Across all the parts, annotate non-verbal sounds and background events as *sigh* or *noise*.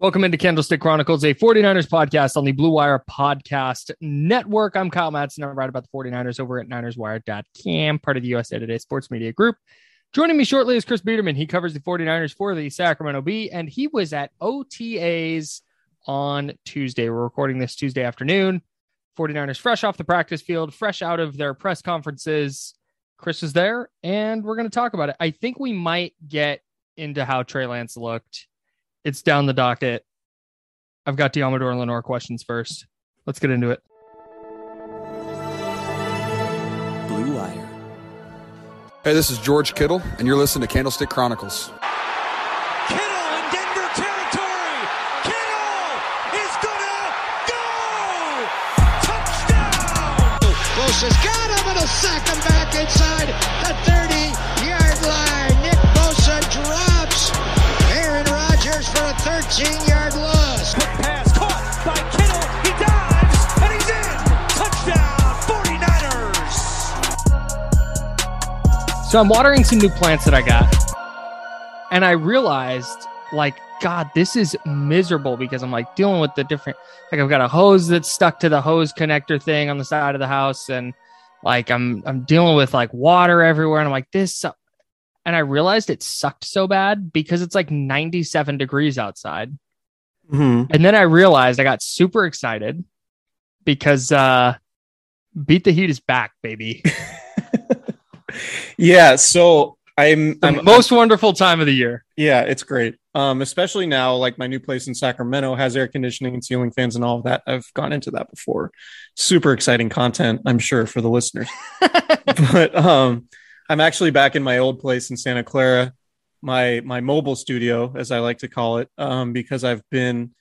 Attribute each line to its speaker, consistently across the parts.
Speaker 1: Welcome into Candlestick Chronicles, a 49ers podcast on the Blue Wire Podcast Network. I'm Kyle Madsen. I write about the 49ers over at NinersWire.com, part of the USA Today Sports Media Group. Joining me shortly is Chris Biederman. He covers the 49ers for the Sacramento Bee, and he was at OTAs on Tuesday. We're recording this Tuesday afternoon. 49ers fresh off the practice field, fresh out of their press conferences. Chris is there, and we're going to talk about it. I think we might get into how Trey Lance looked it's down the docket. I've got Deommodore and Lenoir questions first. Let's get into it.
Speaker 2: Blue Wire. Hey, this is George Kittle, and you're listening to Candlestick Chronicles.
Speaker 3: Kittle in Denver territory. Kittle is gonna go. Touchdown.
Speaker 4: Bosa's got him, and a sack him back inside the 30-yard 15-yard loss.
Speaker 3: Quick pass caught by Kittle. He dives, and he's in. Touchdown, 49ers.
Speaker 1: So I'm watering some new plants that I got. And I realized, like, God, this is miserable because I'm like dealing with the different, like, I've got a hose that's stuck to the hose connector thing on the side of the house. And like, I'm, I'm dealing with like water everywhere. And I'm like, this, and I realized it sucked so bad because it's like 97 degrees outside.
Speaker 5: Mm-hmm.
Speaker 1: And then I realized I got super excited because, uh, Beat the Heat is back, baby. *laughs*
Speaker 5: Yeah, so I'm,
Speaker 1: The
Speaker 5: I'm
Speaker 1: most wonderful time of the year.
Speaker 5: yeah, it's great. Um, especially now, like my new place in Sacramento has air conditioning and ceiling fans and all of that. I've gone into that before. Super exciting content, I'm sure, for the listeners. *laughs* but um, I'm actually back in my old place in Santa Clara, my my mobile studio, as I like to call it, um, because I've been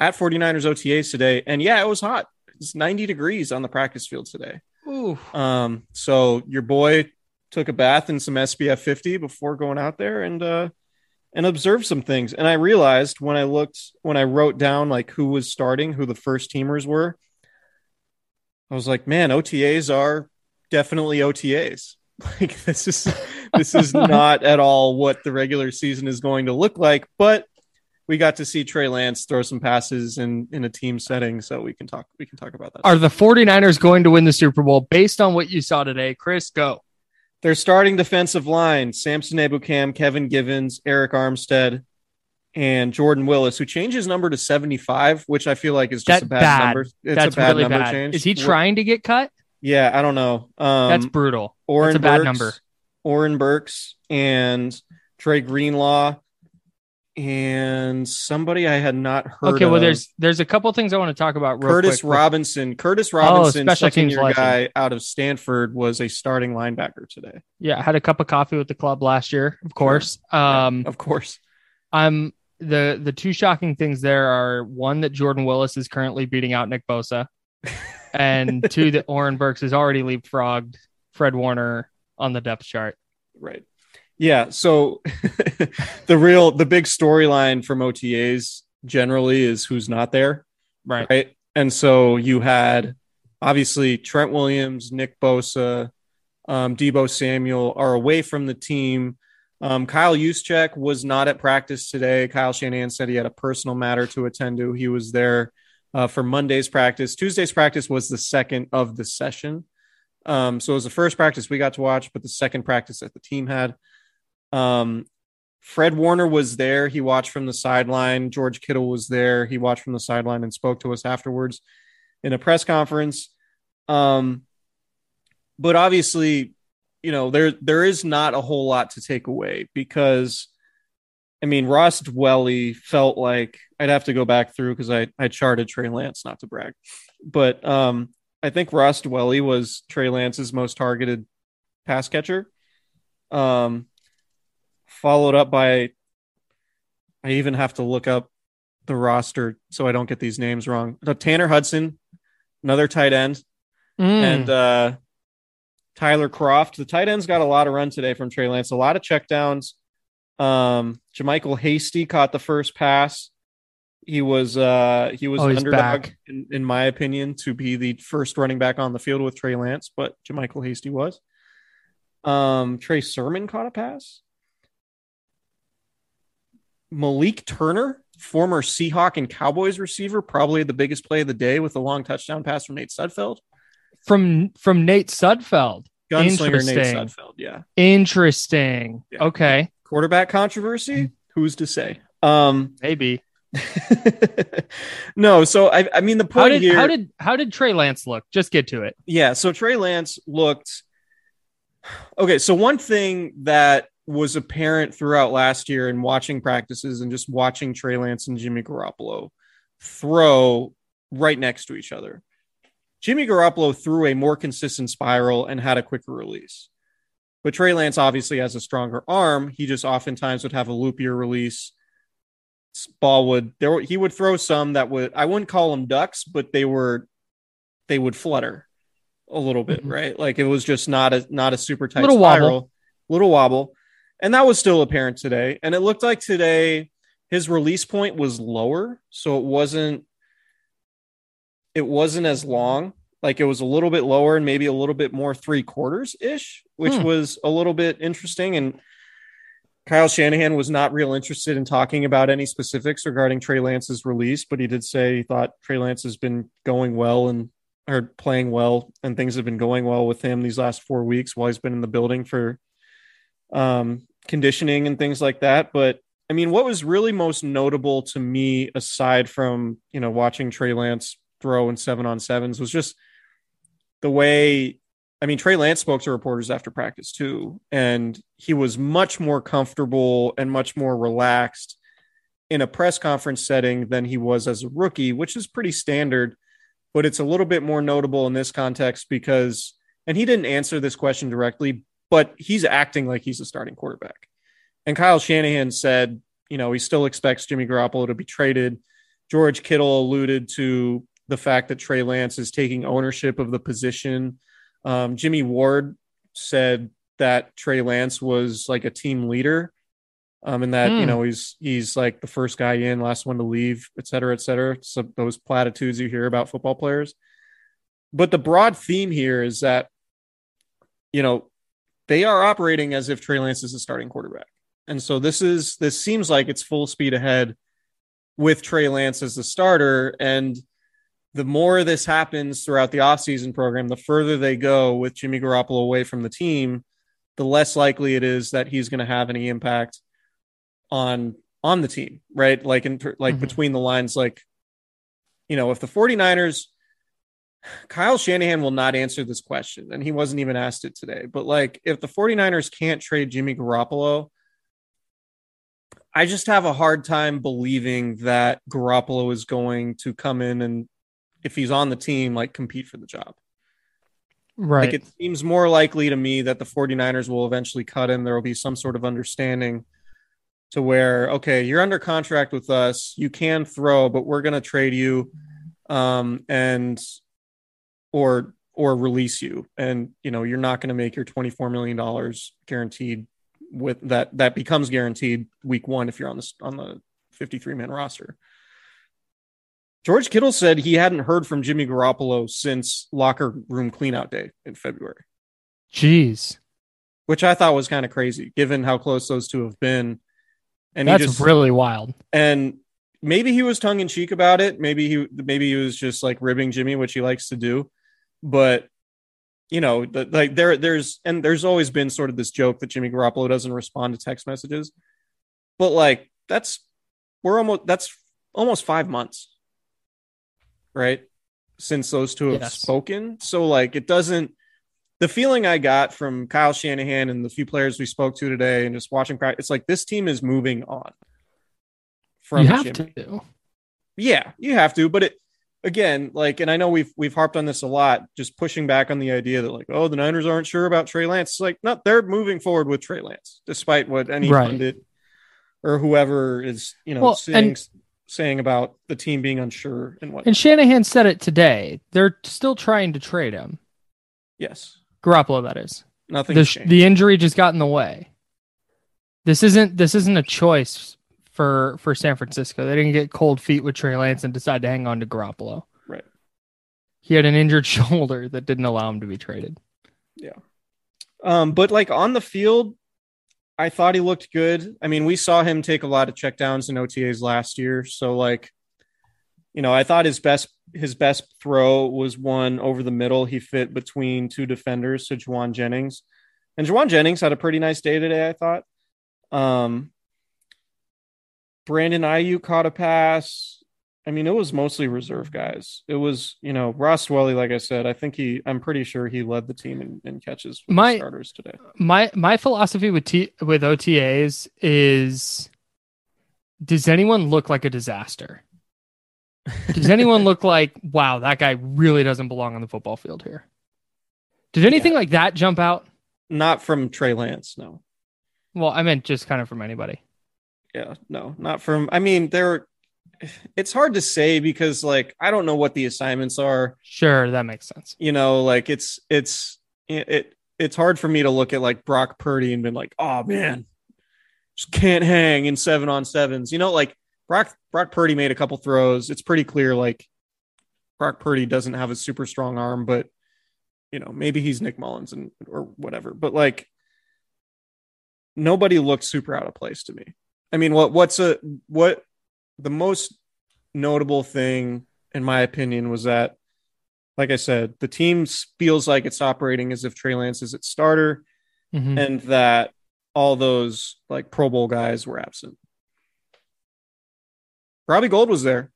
Speaker 5: at 49ers OTAs today, and yeah, it was hot. It's 90 degrees on the practice field today.
Speaker 1: Ooh.
Speaker 5: Um, so your boy took a bath in some SPF 50 before going out there and uh and observed some things. And I realized when I looked when I wrote down like who was starting, who the first teamers were, I was like, man, OTAs are definitely OTAs. *laughs* Like this is this is not at all what the regular season is going to look like, but we got to see Trey Lance throw some passes in in a team setting, so we can talk we can talk about that.
Speaker 1: Are the 49ers going to win the Super Bowl based on what you saw today? Chris, go.
Speaker 5: They're starting defensive line, Samson Ebukam, Kevin Givens, Arik Armstead, and Jordan Willis, who changed his number to 75, which I feel like is just
Speaker 1: That
Speaker 5: a bad,
Speaker 1: bad.
Speaker 5: number. It's
Speaker 1: That's
Speaker 5: a bad
Speaker 1: really
Speaker 5: number
Speaker 1: bad.
Speaker 5: change.
Speaker 1: Is he trying to get cut?
Speaker 5: Yeah, I don't know. Um,
Speaker 1: That's brutal.
Speaker 5: Oren
Speaker 1: That's a bad
Speaker 5: Burks-
Speaker 1: number.
Speaker 5: Oren Burks and Dre Greenlaw and somebody I had not heard of.
Speaker 1: Okay, well,
Speaker 5: of.
Speaker 1: there's there's a couple things I want to talk about.
Speaker 5: Curtis
Speaker 1: quick. Oh,
Speaker 5: Robinson. Curtis Robinson,
Speaker 1: special
Speaker 5: second year
Speaker 1: legend.
Speaker 5: guy out of Stanford, was a starting linebacker today.
Speaker 1: Yeah, I had a cup of coffee with the club last year, of course. Um,
Speaker 5: Of course.
Speaker 1: I'm the the two shocking things there are one that Jordan Willis is currently beating out Nick Bosa, and *laughs* two that Oren Burks has already leapfrogged Fred Warner on the depth chart.
Speaker 5: Right. Yeah. So *laughs* the real, the big storyline from OTAs generally is who's not there.
Speaker 1: Right.
Speaker 5: Right. And so you had obviously Trent Williams, Nick Bosa, um, Deebo Samuel are away from the team. Um, Kyle Juszczyk was not at practice today. Kyle Shanahan said he had a personal matter to attend to. He was there uh, for Monday's practice. Tuesday's practice was the second of the session. Um, so it was the first practice we got to watch, but the second practice that the team had. Um, Fred Warner was there. He watched from the sideline. George Kittle was there. He watched from the sideline and spoke to us afterwards in a press conference. Um, but obviously, you know, there there is not a whole lot to take away because I mean, Ross Dwelley felt like I'd have to go back through because I, I charted Trey Lance, not to brag. But um, I think Ross Dwelley was Trey Lance's most targeted pass catcher. Um, followed up by, I even have to look up the roster so I don't get these names wrong. Tanner Hudson, another tight end,
Speaker 1: Mm.
Speaker 5: and uh, Tyler Kroft. The tight ends got a lot of run today from Trey Lance, a lot of checkdowns. Um, JaMycal Hasty caught the first pass. He was uh he was
Speaker 1: Oh,
Speaker 5: underdog in, in my opinion to be the first running back on the field with Trey Lance, but JaMycal Hasty was. Um, Trey Sermon caught a pass. Malik Turner, former Seahawk and Cowboys receiver, probably the biggest play of the day with a long touchdown pass from Nate Sudfeld.
Speaker 1: from from Nate Sudfeld.
Speaker 5: Gunslinger Nate
Speaker 1: Interesting.
Speaker 5: Sudfeld, yeah.
Speaker 1: Interesting.
Speaker 5: Yeah.
Speaker 1: Okay,
Speaker 5: Quarterback controversy? Who's to say? Um
Speaker 1: maybe. *laughs*
Speaker 5: no, so I I mean the
Speaker 1: How
Speaker 5: point
Speaker 1: did
Speaker 5: here
Speaker 1: how did how did Trey Lance look? Just get to it.
Speaker 5: yeah, so Trey Lance looked okay. So one thing that was apparent throughout last year and watching practices and just watching Trey Lance and Jimmy Garoppolo throw right next to each other. Jimmy Garoppolo threw a more consistent spiral and had a quicker release. But Trey Lance obviously has a stronger arm. He just oftentimes would have a loopier release. Ball would there he would throw some that would I wouldn't call them ducks, but they were they would flutter a little bit,
Speaker 1: Mhm.
Speaker 5: right? Like it was just not a not a super tight
Speaker 1: Little wobble.
Speaker 5: little wobble, and that was still apparent today. And it looked like today his release point was lower, so it wasn't it wasn't as long. Like it was a little bit lower and maybe a little bit more three quarters ish, which
Speaker 1: Hmm.
Speaker 5: was a little bit interesting. And Kyle Shanahan was not real interested in talking about any specifics regarding Trey Lance's release, but he did say he thought Trey Lance has been going well and or playing well, and things have been going well with him these last four weeks while he's been in the building for um, conditioning and things like that. But I mean, what was really most notable to me, aside from you know watching Trey Lance throw in seven on sevens, was just the way I mean, Trey Lance spoke to reporters after practice too, and he was much more comfortable and much more relaxed in a press conference setting than he was as a rookie, which is pretty standard. But it's a little bit more notable in this context because, and he didn't answer this question directly, but he's acting like he's a starting quarterback. And Kyle Shanahan said, you know, he still expects Jimmy Garoppolo to be traded. George Kittle alluded to the fact that Trey Lance is taking ownership of the position. Um, Jimmy Ward said that Trey Lance was like a team leader, um, and that
Speaker 1: Hmm.
Speaker 5: you know he's he's like the first guy in, last one to leave, et cetera, et cetera. So those platitudes you hear about football players. But the broad theme here is that you know they are operating as if Trey Lance is a starting quarterback, and so this is this seems like it's full speed ahead with Trey Lance as the starter and the more this happens throughout the offseason program, the further they go with Jimmy Garoppolo away from the team, the less likely it is that he's going to have any impact on on the team, right? Like in like
Speaker 1: Mhm.
Speaker 5: between the lines like you know, if the 49ers Kyle Shanahan will not answer this question and he wasn't even asked it today. But like if the 49ers can't trade Jimmy Garoppolo, I just have a hard time believing that Garoppolo is going to come in and if he's on the team, like compete for the job.
Speaker 1: Right.
Speaker 5: Like it seems more likely to me that the 49ers will eventually cut him. There will be some sort of understanding to where, okay, you're under contract with us. You can throw, but we're going to trade you um, and or or release you. And you know, you're not going to make your 24 million dollars guaranteed with that that becomes guaranteed week 1 if you're on the on the 53 man roster. George Kittle said he hadn't heard from Jimmy Garoppolo since locker room cleanout day in February,
Speaker 1: Jeez.
Speaker 5: which I thought was kind of crazy given how close those two have been. And
Speaker 1: That's
Speaker 5: just
Speaker 1: really wild.
Speaker 5: and maybe he was tongue in cheek about it. Maybe he maybe he was just like ribbing Jimmy, which he likes to do. But you know, the, like there there's and there's always been sort of this joke that Jimmy Garoppolo doesn't respond to text messages. but like that's we're almost that's almost five months, right? Since those two have
Speaker 1: Yes.
Speaker 5: spoken. So like it doesn't the feeling I got from Kyle Shanahan and the few players we spoke to today and just watching practice, it's like this team is moving on. From
Speaker 1: you have
Speaker 5: Jimmy.
Speaker 1: to.
Speaker 5: Yeah, you have to, but it again, like, and I know we've we've harped on this a lot, just pushing back on the idea that like, oh, the Niners aren't sure about Trey Lance. It's like, no, they're moving forward with Trey Lance, despite what any
Speaker 1: Right.
Speaker 5: pundit or whoever is, you know,
Speaker 1: Well,
Speaker 5: saying
Speaker 1: and-
Speaker 5: saying about the team being unsure and what.
Speaker 1: And Shanahan said it today. They're still trying to trade him.
Speaker 5: yes,
Speaker 1: Garoppolo, that is.
Speaker 5: nothing.
Speaker 1: The, the injury just got in the way. This isn't this isn't a choice for for San Francisco. They didn't get cold feet with Trey Lance and decide to hang on to Garoppolo.
Speaker 5: Right.
Speaker 1: He had an injured *laughs* shoulder that didn't allow him to be traded. Yeah.
Speaker 5: Um, but like on the field, I thought he looked good. I mean, we saw him take a lot of checkdowns in OTAs last year, so like, you know, I thought his best his best throw was one over the middle. He fit between two defenders to Jauan Jennings, and Jauan Jennings had a pretty nice day today. I thought. Um, Brandon Aiyuk caught a pass. I mean, it was mostly reserve guys. It was, you know, Ross Dwelley, like I said, I think he, I'm pretty sure he led the team in, in catches
Speaker 1: My-
Speaker 5: starters today.
Speaker 1: My my philosophy with T, with OTAs is does anyone look like a disaster? Does *laughs* anyone look like wow, that guy really doesn't belong on the football field here? Did anything like that jump out?
Speaker 5: Not from Trey Lance, no.
Speaker 1: Well, I meant just kind of from anybody.
Speaker 5: Yeah, no, not from. I mean, there. It's hard to say because, like, I don't know what the assignments are.
Speaker 1: Sure, that makes sense.
Speaker 5: You know, like it's it's it, it it's hard for me to look at like Brock Purdy and be like, oh man, just can't hang in seven on sevens. You know, like Brock Brock Purdy made a couple throws. It's pretty clear like Brock Purdy doesn't have a super strong arm, but you know, maybe he's Nick Mullens and or whatever. But like nobody looked super out of place to me. I mean, what what's a what the most notable thing in my opinion was that like I said, the team feels like it's operating as if Trey Lance is its starter
Speaker 1: Mhm.
Speaker 5: and that all those like Pro Bowl guys were absent. Robbie Gould was there.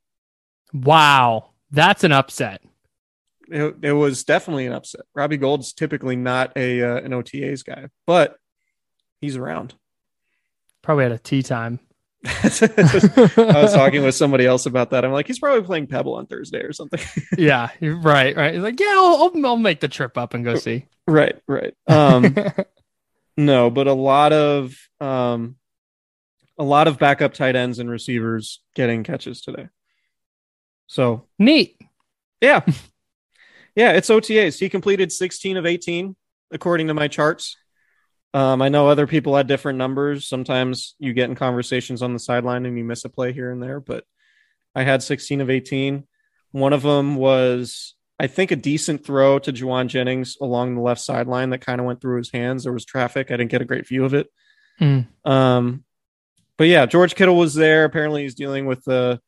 Speaker 1: Wow, that's an upset.
Speaker 5: It, it was definitely an upset. Robbie Gould's typically not a uh, an OTAs guy, but he's around.
Speaker 1: Probably at a tea time. *laughs*
Speaker 5: I was talking with somebody else about that. I'm like, he's probably playing Pebble on Thursday or something. *laughs*
Speaker 1: yeah, right, right. He's like, yeah, I'll, I'll, I'll make the trip up and go see.
Speaker 5: right, right. *laughs* Um, no, but a lot of um, a lot of backup tight ends and receivers getting catches today. So
Speaker 1: Neat.
Speaker 5: yeah, yeah, it's OTAs. He completed 16 of 18 according to my charts. Um, I know other people had different numbers. Sometimes you get in conversations on the sideline and you miss a play here and there, but I had 16 of 18. One of them was, I think, a decent throw to Jauan Jennings along the left sideline that kind of went through his hands. There was traffic. I didn't get a great view of it.
Speaker 1: Hmm.
Speaker 5: Um, but yeah, George Kittle was there. Apparently, he's dealing with the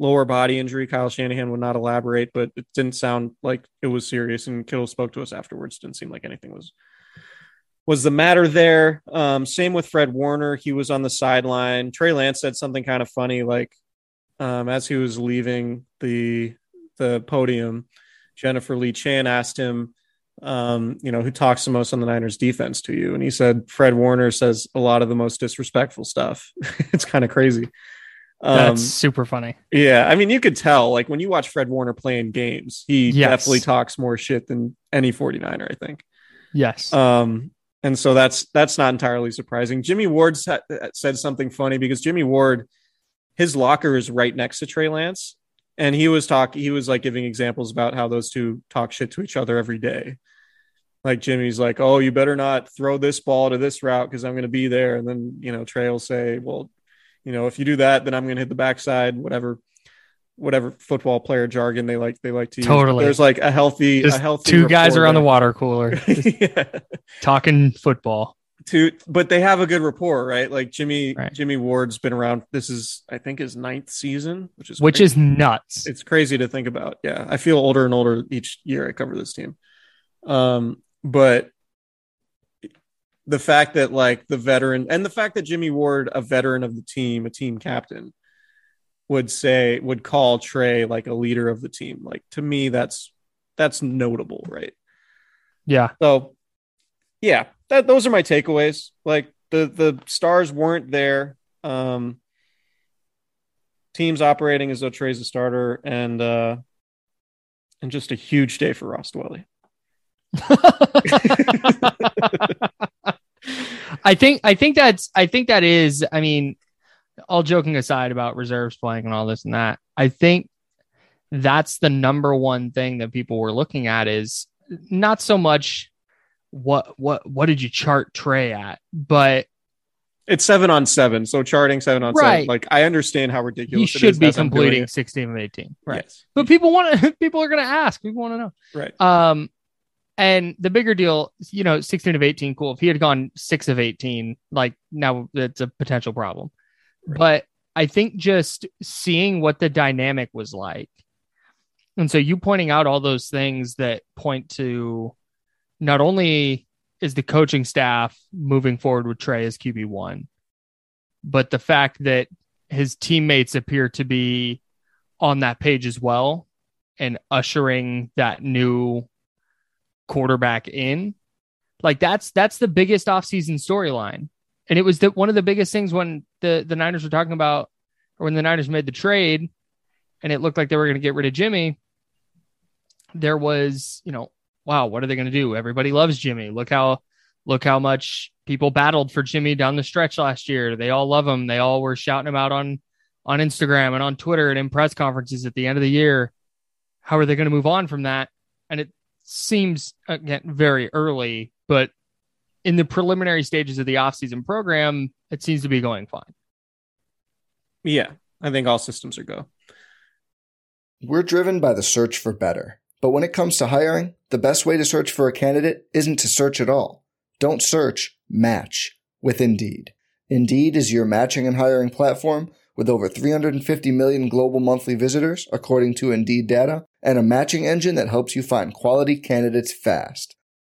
Speaker 5: lower body injury. Kyle Shanahan would not elaborate, but it didn't sound like it was serious. And Kittle spoke to us afterwards. Didn't seem like anything was was the matter there. Um, same with Fred Warner. He was on the sideline. Trey Lance said something kind of funny, like um, as he was leaving the the podium, Jennifer Lee Chan asked him, um, you know, who talks the most on the Niners defense to you? And he said Fred Warner says a lot of the most disrespectful stuff. *laughs* it's kind of crazy.
Speaker 1: That's
Speaker 5: Um,
Speaker 1: super funny.
Speaker 5: yeah, I mean, you could tell, like when you watch Fred Warner playing games, he
Speaker 1: Yes.
Speaker 5: definitely talks more shit than any 49er, I think.
Speaker 1: Yes.
Speaker 5: Um, and so that's that's not entirely surprising. Jimmy Ward sa- said something funny because Jimmy Ward, his locker is right next to Trey Lance, and he was talking. He was like giving examples about how those two talk shit to each other every day. Like Jimmy's like, "Oh, you better not throw this ball to this route because I'm going to be there," and then you know Trey will say, "Well, you know, if you do that, then I'm going to hit the backside." Whatever, whatever football player jargon they like they like to use.
Speaker 1: Totally.
Speaker 5: There's like a healthy,
Speaker 1: Just
Speaker 5: a healthy
Speaker 1: two guys around the water cooler *laughs*
Speaker 5: yeah.
Speaker 1: talking football.
Speaker 5: to but they have a good rapport, right? Like Jimmy
Speaker 1: Right.
Speaker 5: Jimmy Ward's been around. This is I think his ninth season, which is
Speaker 1: which
Speaker 5: crazy.
Speaker 1: is nuts.
Speaker 5: it's crazy to think about. Yeah, I feel older and older each year I cover this team. Um, but the fact that like the veteran and the fact that Jimmy Ward, a veteran of the team, a team captain, would say would call Trey like a leader of the team. Like to me, that's that's notable, right?
Speaker 1: Yeah.
Speaker 5: So yeah, that those are my takeaways. Like the the stars weren't there. Um teams operating as though Trey's a starter and uh and just a huge day for Ross Dwelley. *laughs*
Speaker 1: I think I think that's I think that is I mean all joking aside about reserves playing and all this and that I think that's the number one thing that people were looking at is not so much what what what did you chart Trey at but
Speaker 5: It's seven on seven, so charting seven on seven. Like I understand how ridiculous it
Speaker 1: should
Speaker 5: is
Speaker 1: be
Speaker 5: as I'm doing
Speaker 1: completing 16 of 18 right
Speaker 5: Yes.
Speaker 1: but people want to *laughs* people are going to ask people want to know
Speaker 5: Right.
Speaker 1: Um, and the bigger deal, you know, 16 of 18, cool. If he had gone six of 18, like now that's a potential problem. But I think just seeing what the dynamic was like. And so you pointing out all those things that point to not only is the coaching staff moving forward with Trey as QB1, but the fact that his teammates appear to be on that page as well and ushering that new quarterback in. Like that's that's the biggest offseason storyline. And it was the, one of the biggest things when the the Niners were talking about or when the Niners made the trade and it looked like they were going to get rid of Jimmy. There was, you know, wow, what are they going to do? Everybody loves Jimmy. Look how look how much people battled for Jimmy down the stretch last year. They all love him. They all were shouting him out on on Instagram and on Twitter and in press conferences at the end of the year. How are they going to move on from that? And it seems again very early, but in the preliminary stages of the offseason program, it seems to be going fine.
Speaker 5: Yeah. I think all systems are go.
Speaker 6: We're driven by the search for better. But when it comes to hiring, the best way to search for a candidate isn't to search at all. Don't search, match with Indeed. Indeed is your matching and hiring platform with over 350 million global monthly visitors, according to Indeed data, and a matching engine that helps you find quality candidates fast.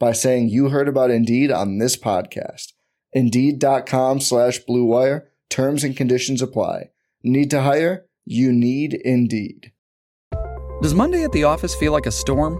Speaker 6: by saying you heard about Indeed on this podcast. Indeed.com slash Blue Wire. Terms and conditions apply. Need to hire? You need Indeed.
Speaker 7: Does Monday at the office feel like a storm?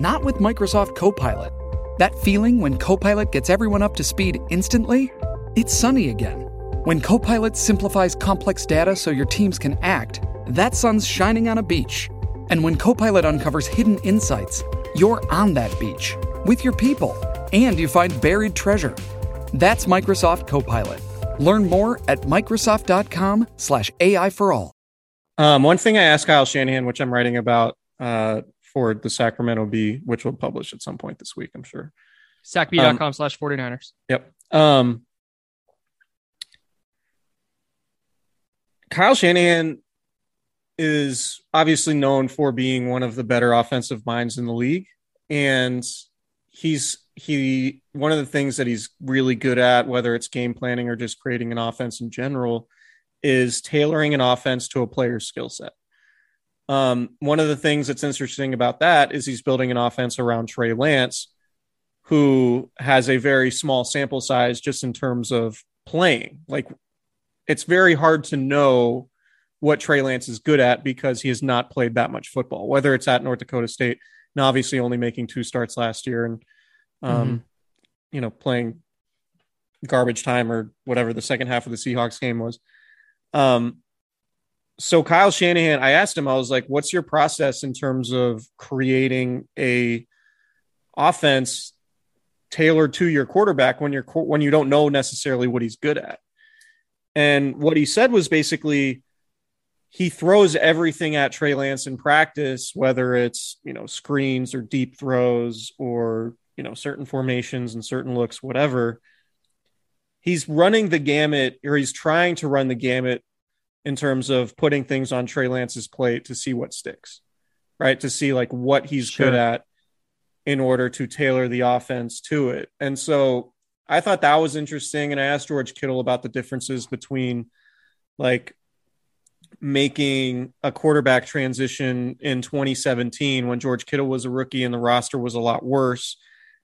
Speaker 7: Not with Microsoft Copilot. That feeling when Copilot gets everyone up to speed instantly? It's sunny again. When Copilot simplifies complex data so your teams can act, that sun's shining on a beach. And when Copilot uncovers hidden insights, you're on that beach with your people and you find buried treasure. That's Microsoft Copilot. Learn more at Microsoft.com slash AI for all.
Speaker 5: Um, one thing I asked Kyle Shanahan, which I'm writing about uh, for the Sacramento Bee, which will publish at some point this week, I'm sure.
Speaker 1: SacBee.com slash 49ers.
Speaker 5: Yep. Um, Kyle Shanahan is obviously known for being one of the better offensive minds in the league, and he's he one of the things that he's really good at, whether it's game planning or just creating an offense in general, is tailoring an offense to a player's skill set. Um, one of the things that's interesting about that is he's building an offense around Trey Lance, who has a very small sample size just in terms of playing. Like it's very hard to know what Trey Lance is good at because he has not played that much football, whether it's at North Dakota State and obviously only making two starts last year and, um, you know, playing garbage time or whatever the second half of the Seahawks game was. Um, so Kyle Shanahan, I asked him, I was like, what's your process in terms of creating a offense tailored to your quarterback when you're when you don't know necessarily what he's good at. And what he said was basically he throws everything at Trey Lance in practice, whether it's you know screens or deep throws or you know certain formations and certain looks, whatever. he's running the gamut or he's trying to run the gamut in terms of putting things on Trey Lance's plate to see what sticks, right? To see like what he's
Speaker 1: Sure.
Speaker 5: good at in order to tailor the offense to it. And so I thought that was interesting. And I asked George Kittle about the differences between like making a quarterback transition in 2017 when George Kittle was a rookie and the roster was a lot worse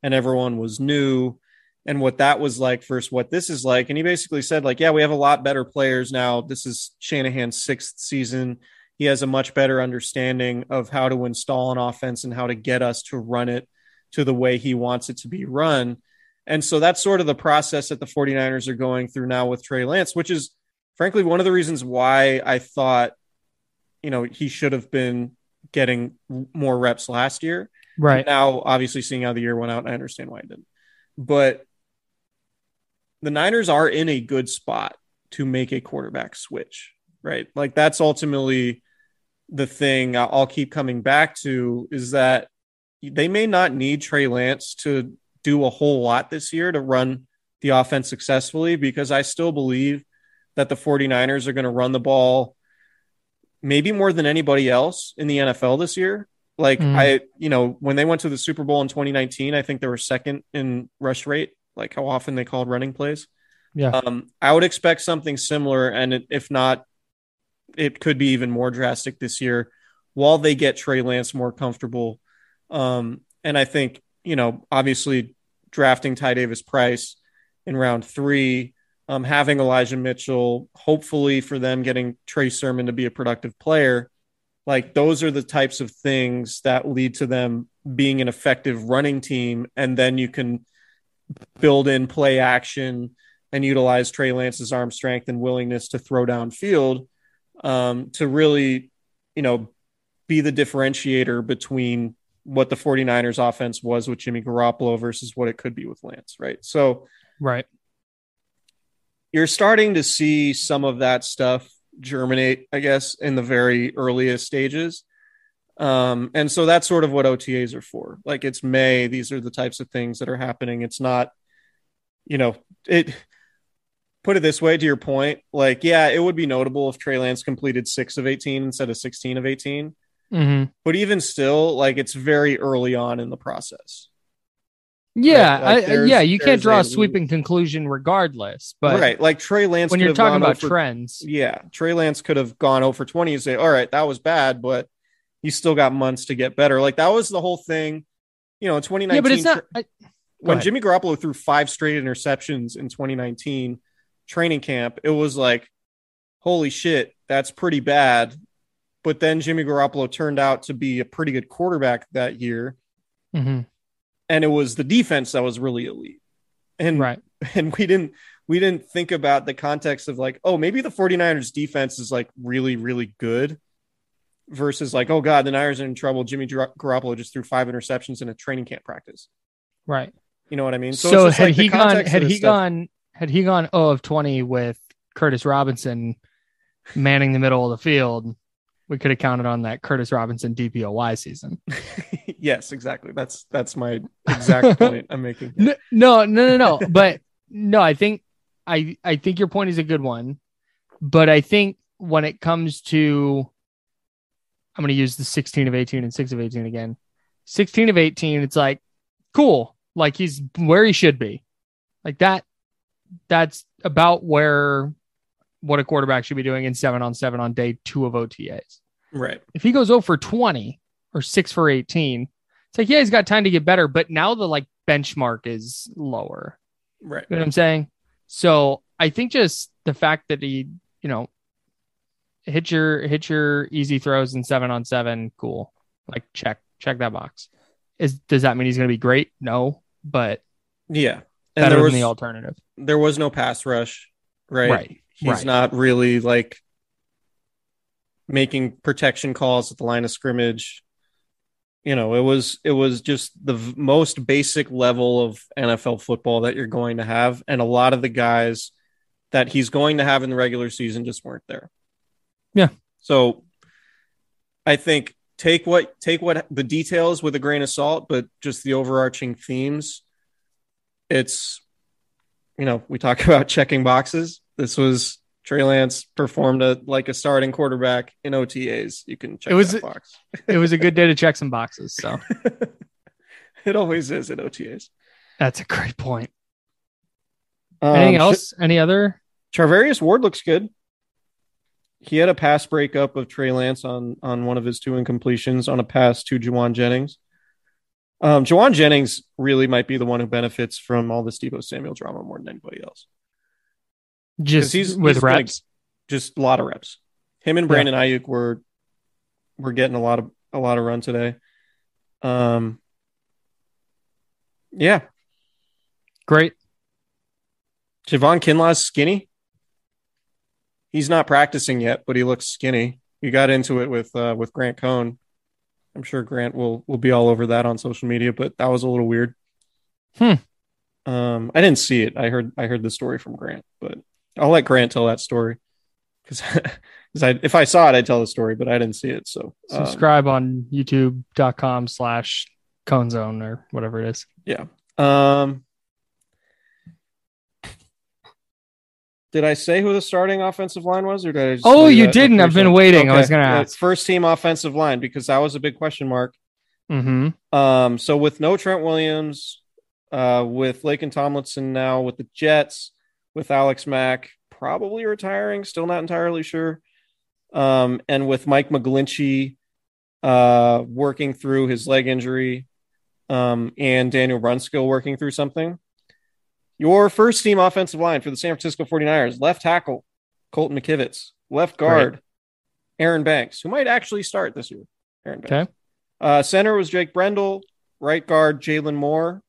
Speaker 5: and everyone was new and what that was like versus what this is like. And he basically said, like, yeah, we have a lot better players now. This is Shanahan's sixth season. He has a much better understanding of how to install an offense and how to get us to run it to the way he wants it to be run. And so that's sort of the process that the 49ers are going through now with Trey Lance, which is frankly one of the reasons why I thought, you know, he should have been getting more reps last year.
Speaker 1: Right.
Speaker 5: Now, obviously, seeing how the year went out, I understand why he didn't. But the Niners are in a good spot to make a quarterback switch, right? Like that's ultimately the thing I'll keep coming back to is that they may not need Trey Lance to do a whole lot this year to run the offense successfully because I still believe that the 49ers are going to run the ball maybe more than anybody else in the NFL this year. Like
Speaker 1: Mhm.
Speaker 5: I, you know, when they went to the Super Bowl in 2019, I think they were second in rush rate, like how often they called running plays.
Speaker 1: Yeah.
Speaker 5: Um, I would expect something similar, and it- if not, it could be even more drastic this year while they get Trey Lance more comfortable. Um, and I think, you know, obviously drafting Ty Davis Price in round three, um, having Elijah Mitchell, hopefully for them getting Trey Sermon to be a productive player. Like those are the types of things that lead to them being an effective running team. And then you can build in play action and utilize Trey Lance's arm strength and willingness to throw downfield um, to really, you know, be the differentiator between what the 49ers offense was with Jimmy Garoppolo versus what it could be with Lance, right? So
Speaker 1: Right.
Speaker 5: You're starting to see some of that stuff germinate, I guess, in the very earliest stages. Um, and so that's sort of what OTAs are for. Like it's May, these are the types of things that are happening. It's not, you know, it put it this way to your point, like, yeah, it would be notable if Trey Lance completed six of 18 instead of 16 of 18.
Speaker 1: hmm
Speaker 5: But even still, like it's very early on in the process.
Speaker 1: Yeah.
Speaker 5: like
Speaker 1: I, yeah. You can't draw
Speaker 5: a-
Speaker 1: a sweeping conclusion regardless. But
Speaker 5: right. Like Trey Lance
Speaker 1: when you're talking about
Speaker 5: over-
Speaker 1: trends,
Speaker 5: Yeah, Trey Lance could have gone over 20 and say, "All right, that was bad, but you still got months to get better." Like that was the whole thing. You know, in 2019
Speaker 1: yeah, but it's not. I,
Speaker 5: when
Speaker 1: ahead.
Speaker 5: Jimmy Garoppolo threw five straight interceptions in 2019 training camp, it was like, "Holy shit, that's pretty bad." But then Jimmy Garoppolo turned out to be a pretty good quarterback that year,
Speaker 1: Mhm.
Speaker 5: And it was the defense that was really elite. And
Speaker 1: right.
Speaker 5: and we didn't we didn't think about the context of like oh maybe the 49ers defense is like really really good versus like oh god the Niners are in trouble Jimmy Gar- Garoppolo just threw five interceptions in a training camp practice
Speaker 1: Right.
Speaker 5: you know what I mean
Speaker 1: So,
Speaker 5: just,
Speaker 1: had
Speaker 5: like,
Speaker 1: he gone,
Speaker 5: context of
Speaker 1: had he
Speaker 5: stuff-
Speaker 1: gone, had he gone 0 of 20 with Curtis Robinson manning the middle of the field, we could have counted on that Curtis Robinson DPOY season. *laughs*
Speaker 5: yes exactly that's that's my *laughs* exact point I'm making
Speaker 1: No, no, no, no, no. but no, I think I I think your point is a good one. But I think when it comes to I'm gonna use the 16 of 18 and 6 of 18 again. 16 of 18, it's like cool. Like he's where he should be. Like that that's about where what a quarterback should be doing in seven on seven on day two of OTAs.
Speaker 5: right
Speaker 1: If he goes 0 for 20 or 6 for 18, it's like, yeah, he's got time to get better, but now the like benchmark is lower.
Speaker 5: right
Speaker 1: You know what I'm saying? So I think just the fact that he, you know, hit your hit your easy throws in seven on seven, cool. Like check, check that box. Is does that mean he's gonna be great? No, but
Speaker 5: yeah and
Speaker 1: better
Speaker 5: there was
Speaker 1: than the alternative.
Speaker 5: there was no pass rush right,
Speaker 1: Right,
Speaker 5: he's
Speaker 1: right.
Speaker 5: not really like making protection calls at the line of scrimmage you know it was it was just the v- most basic level of NFL football that you're going to have and a lot of the guys that he's going to have in the regular season just weren't there
Speaker 1: Yeah.
Speaker 5: so i think take what take what the details with a grain of salt but just the overarching themes it's you know, we talk *laughs* about checking boxes. This was Trey Lance performed a, like a starting quarterback in OTAs. You can check
Speaker 1: It was-
Speaker 5: box. *laughs*
Speaker 1: It was a good day to check some boxes. So *laughs*
Speaker 5: it always is in OTAs.
Speaker 1: that's a great point.
Speaker 5: Um,
Speaker 1: Anything else? Any other?
Speaker 5: Charvarius Ward looks good. He had a pass breakup of Trey Lance on on one of his two incompletions on a pass to Jauan Jennings. Um, Jauan Jennings really might be the one who benefits from all this Deebo Samuel drama more than anybody else.
Speaker 1: Just
Speaker 5: he's-
Speaker 1: with
Speaker 5: he's gonna-
Speaker 1: reps.
Speaker 5: Just a lot of reps. Him and Brandon Aiyuk were were getting a lot of a lot of run today. Um, yeah,
Speaker 1: Great.
Speaker 5: Javon Kinlaw's skinny. He's not practicing yet, but he looks skinny. You got into it with uh, with Grant Cohn. I'm sure Grant will will be all over that on social media, but that was a little weird.
Speaker 1: Hmm.
Speaker 5: Um, I didn't see it. I heard I heard the story from Grant, but I'll let Grant tell that story because *laughs* I if I saw it, I'd tell the story, but I didn't see it. So um,
Speaker 1: Subscribe on youtube.com slash cohn zone or whatever it is. Yeah.
Speaker 5: Um, did I say who the starting offensive line was, or did I? Just
Speaker 1: Oh, you didn't. I've been waiting. I was gonna
Speaker 5: uh,
Speaker 1: ask.
Speaker 5: First team offensive line because that was a big question mark.
Speaker 1: Mm-hmm.
Speaker 5: Um, so with no Trent Williams, uh, with Laken Tomlinson now with the Jets, with Alex Mack probably retiring, still not entirely sure. Um, and with Mike McGlinchey uh, working through his leg injury, um, and Daniel Brunskill working through something. Your first team offensive line for the San Francisco 49ers, left tackle, Colton McKivitz, left guard, Aaron Banks, who might actually start this year. Aaron Banks.
Speaker 1: Okay.
Speaker 5: Uh, center was Jake Brendel. Right guard Jaylon Moore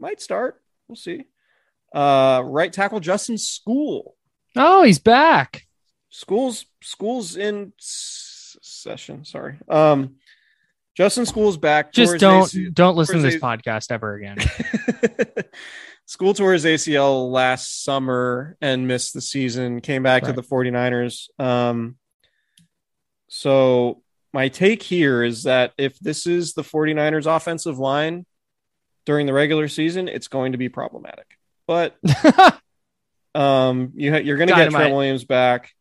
Speaker 5: might start. We'll see. Uh, right tackle Justin Skule.
Speaker 1: Oh, he's back.
Speaker 5: Schools schools in s- session. Sorry. Um, Justin Skule's back.
Speaker 1: Just don't
Speaker 5: AC
Speaker 1: don't listen to this
Speaker 5: his
Speaker 1: podcast ever again. *laughs*
Speaker 5: Skule tore his ACL last summer and missed the season. Came back
Speaker 1: Right.
Speaker 5: to the 49ers. Um, so my take here is that if this is the 49ers offensive line during the regular season, it's going to be problematic. But *laughs* um, you ha- you're going to get Trent. Williams back.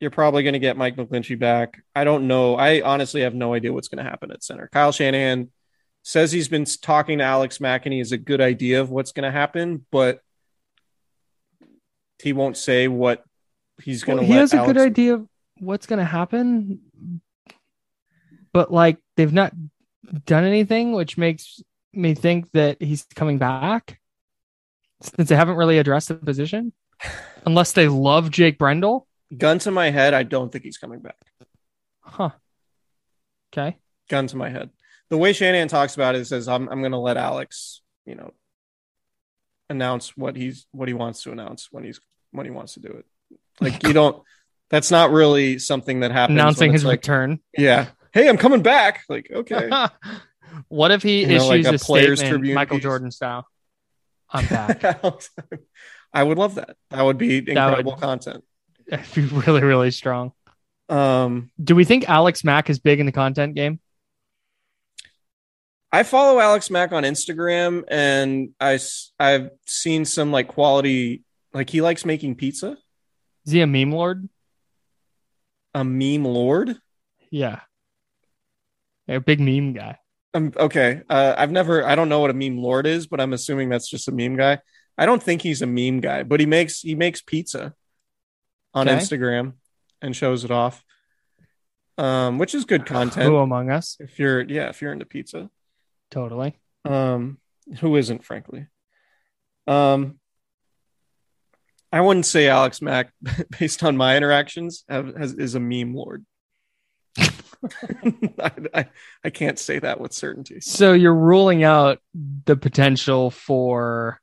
Speaker 5: You're probably going to get Mike McGlinchey back. I don't know. I honestly have no idea what's going to happen at center. Kyle Shanahan says he's been talking to Alex Mack and he has a good idea of what's going to happen, but he won't say what he's going to.
Speaker 1: he has a good idea of what's going to happen, but like they've not done anything, which makes me think that he's coming back since they haven't really addressed the position, unless they love Jake Brendel.
Speaker 5: Gun to my head, I don't think he's coming back.
Speaker 1: Huh. Okay.
Speaker 5: Gun to my head. The way Shanahan talks about it, says, "I'm I'm going to let Alex, you know, announce what he's what he wants to announce when he's when he wants to do it." Like you *laughs* don't. That's not really something that happens.
Speaker 1: Announcing his
Speaker 5: like,
Speaker 1: return.
Speaker 5: Yeah. Hey, I'm coming back. Like okay. *laughs*
Speaker 1: what if he
Speaker 5: You know, like
Speaker 1: issues
Speaker 5: a
Speaker 1: a,
Speaker 5: Players
Speaker 1: statement,
Speaker 5: Tribune
Speaker 1: Michael
Speaker 5: piece.
Speaker 1: Jordan style? I'm back. *laughs*
Speaker 5: I would love that. That would be incredible
Speaker 1: would-
Speaker 5: content.
Speaker 1: That'd *laughs* be really, really strong.
Speaker 5: Um,
Speaker 1: Do we think Alex Mack is big in the content game?
Speaker 5: I follow Alex Mack on Instagram, and I I've seen some like quality. Like he likes making pizza.
Speaker 1: Is he a meme lord?
Speaker 5: A meme lord.
Speaker 1: Yeah. A big meme guy.
Speaker 5: Um, okay. Uh, I've never. I don't know what a meme lord is, but I'm assuming that's just a meme guy. I don't think he's a meme guy, but he makes he makes pizza on
Speaker 1: Okay.
Speaker 5: Instagram and shows it off. Um, which is good content.
Speaker 1: Who among us?
Speaker 5: if you're yeah if you're into pizza
Speaker 1: Totally.
Speaker 5: um who isn't frankly um i wouldn't say alex mack *laughs* based on my interactions have, has, is a meme lord *laughs* I, I, I can't say that with certainty
Speaker 1: So you're ruling out the potential for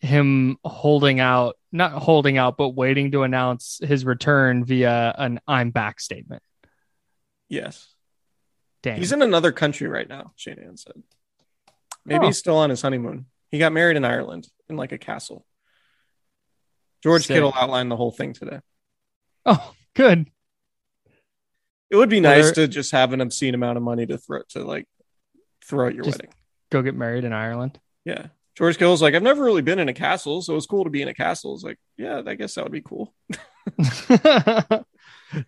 Speaker 1: him holding out, not holding out, but waiting to announce his return via an I'm back statement.
Speaker 5: yes
Speaker 1: Damn.
Speaker 5: he's in another country right now shanahan said maybe
Speaker 1: Oh.
Speaker 5: he's still on his honeymoon he got married in ireland in like a castle george
Speaker 1: Sick.
Speaker 5: kittle outlined the whole thing today
Speaker 1: oh, good.
Speaker 5: It would be nice
Speaker 1: there-
Speaker 5: to just have an obscene amount of money to throw to like throw at your wedding.
Speaker 1: Go get married in Ireland.
Speaker 5: Yeah, George Kittle's like, I've never really been in a castle, so it's cool to be in a castle. It's like, yeah, I guess that would be cool. *laughs* *laughs*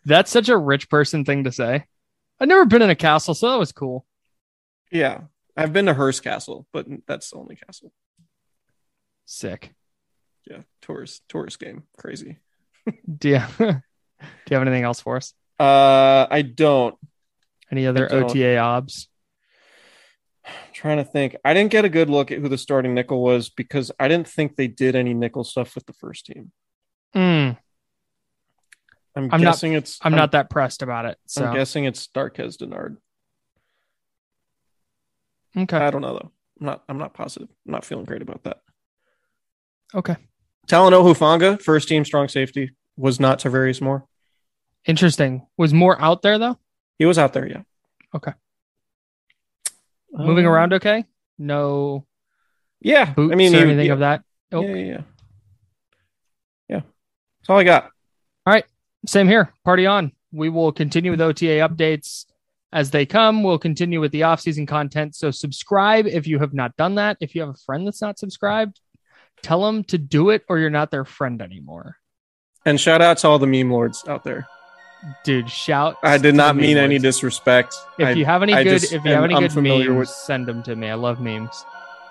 Speaker 1: That's such a rich person thing to say. I've never been in a castle, so that was cool.
Speaker 5: Yeah, I've been to Hearst Castle, but that's the only castle.
Speaker 1: Sick.
Speaker 5: Yeah, tourist tourist game, crazy. *laughs*
Speaker 1: Do you, do you have anything else for us?
Speaker 5: Uh, I don't.
Speaker 1: Any other. OTA obs?
Speaker 5: I'm *sighs* trying to think. I didn't get a good look at who the starting nickel was because I didn't think they did any nickel stuff with the first team.
Speaker 1: Mm,
Speaker 5: I'm,
Speaker 1: I'm not-
Speaker 5: guessing it's.
Speaker 1: I'm not that pressed about it. So
Speaker 5: I'm guessing it's Darqueze Dennard.
Speaker 1: okay.
Speaker 5: I don't know though. I'm not. I'm not positive. I'm not feeling great about that.
Speaker 1: Okay.
Speaker 5: Talanoa Hufanga, first team strong safety, was not Tarvarius Moore.
Speaker 1: Interesting. Was Moore out there though?
Speaker 5: He was out there, yeah.
Speaker 1: Okay. Moving
Speaker 5: Um,
Speaker 1: around okay? No
Speaker 5: Yeah. I mean, he-
Speaker 1: anything
Speaker 5: yeah,
Speaker 1: of that?
Speaker 5: Yeah,
Speaker 1: Nope.
Speaker 5: yeah, yeah. Yeah. That's all I got. All right.
Speaker 1: Same here. Party on. We will continue with OTA updates as they come. We'll continue with the off-season content. So subscribe if you have not done that. If you have a friend that's not subscribed, tell them to do it or you're not their friend anymore.
Speaker 5: And shout out to all the meme lords out there.
Speaker 1: Dude, shout.
Speaker 5: I did not mean any disrespect.
Speaker 1: If
Speaker 5: I,
Speaker 1: you have any
Speaker 5: I
Speaker 1: good, if you have any good memes,
Speaker 5: with-
Speaker 1: send them to me. I love memes.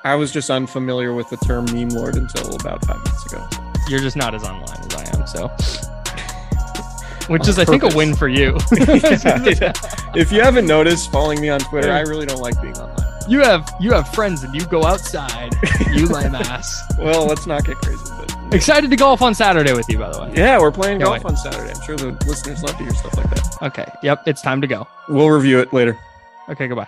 Speaker 5: I was just unfamiliar with the term meme lord until about five minutes ago.
Speaker 1: You're just not as online as I am, so. *laughs* Which
Speaker 5: On
Speaker 1: is, I think, a win for you. *laughs*
Speaker 5: Yeah. if you haven't noticed, following me on Twitter, I really don't like being online.
Speaker 1: You have you have friends and you go outside. You lame *laughs* ass.
Speaker 5: Well, let's not get crazy. But
Speaker 1: Excited to golf on Saturday with you, by the way.
Speaker 5: yeah, we're playing
Speaker 1: Can't
Speaker 5: golf
Speaker 1: wait.
Speaker 5: on Saturday. I'm sure the listeners love to hear stuff like that.
Speaker 1: Okay. Yep. It's time to go.
Speaker 5: We'll review it later.
Speaker 1: Okay. Goodbye.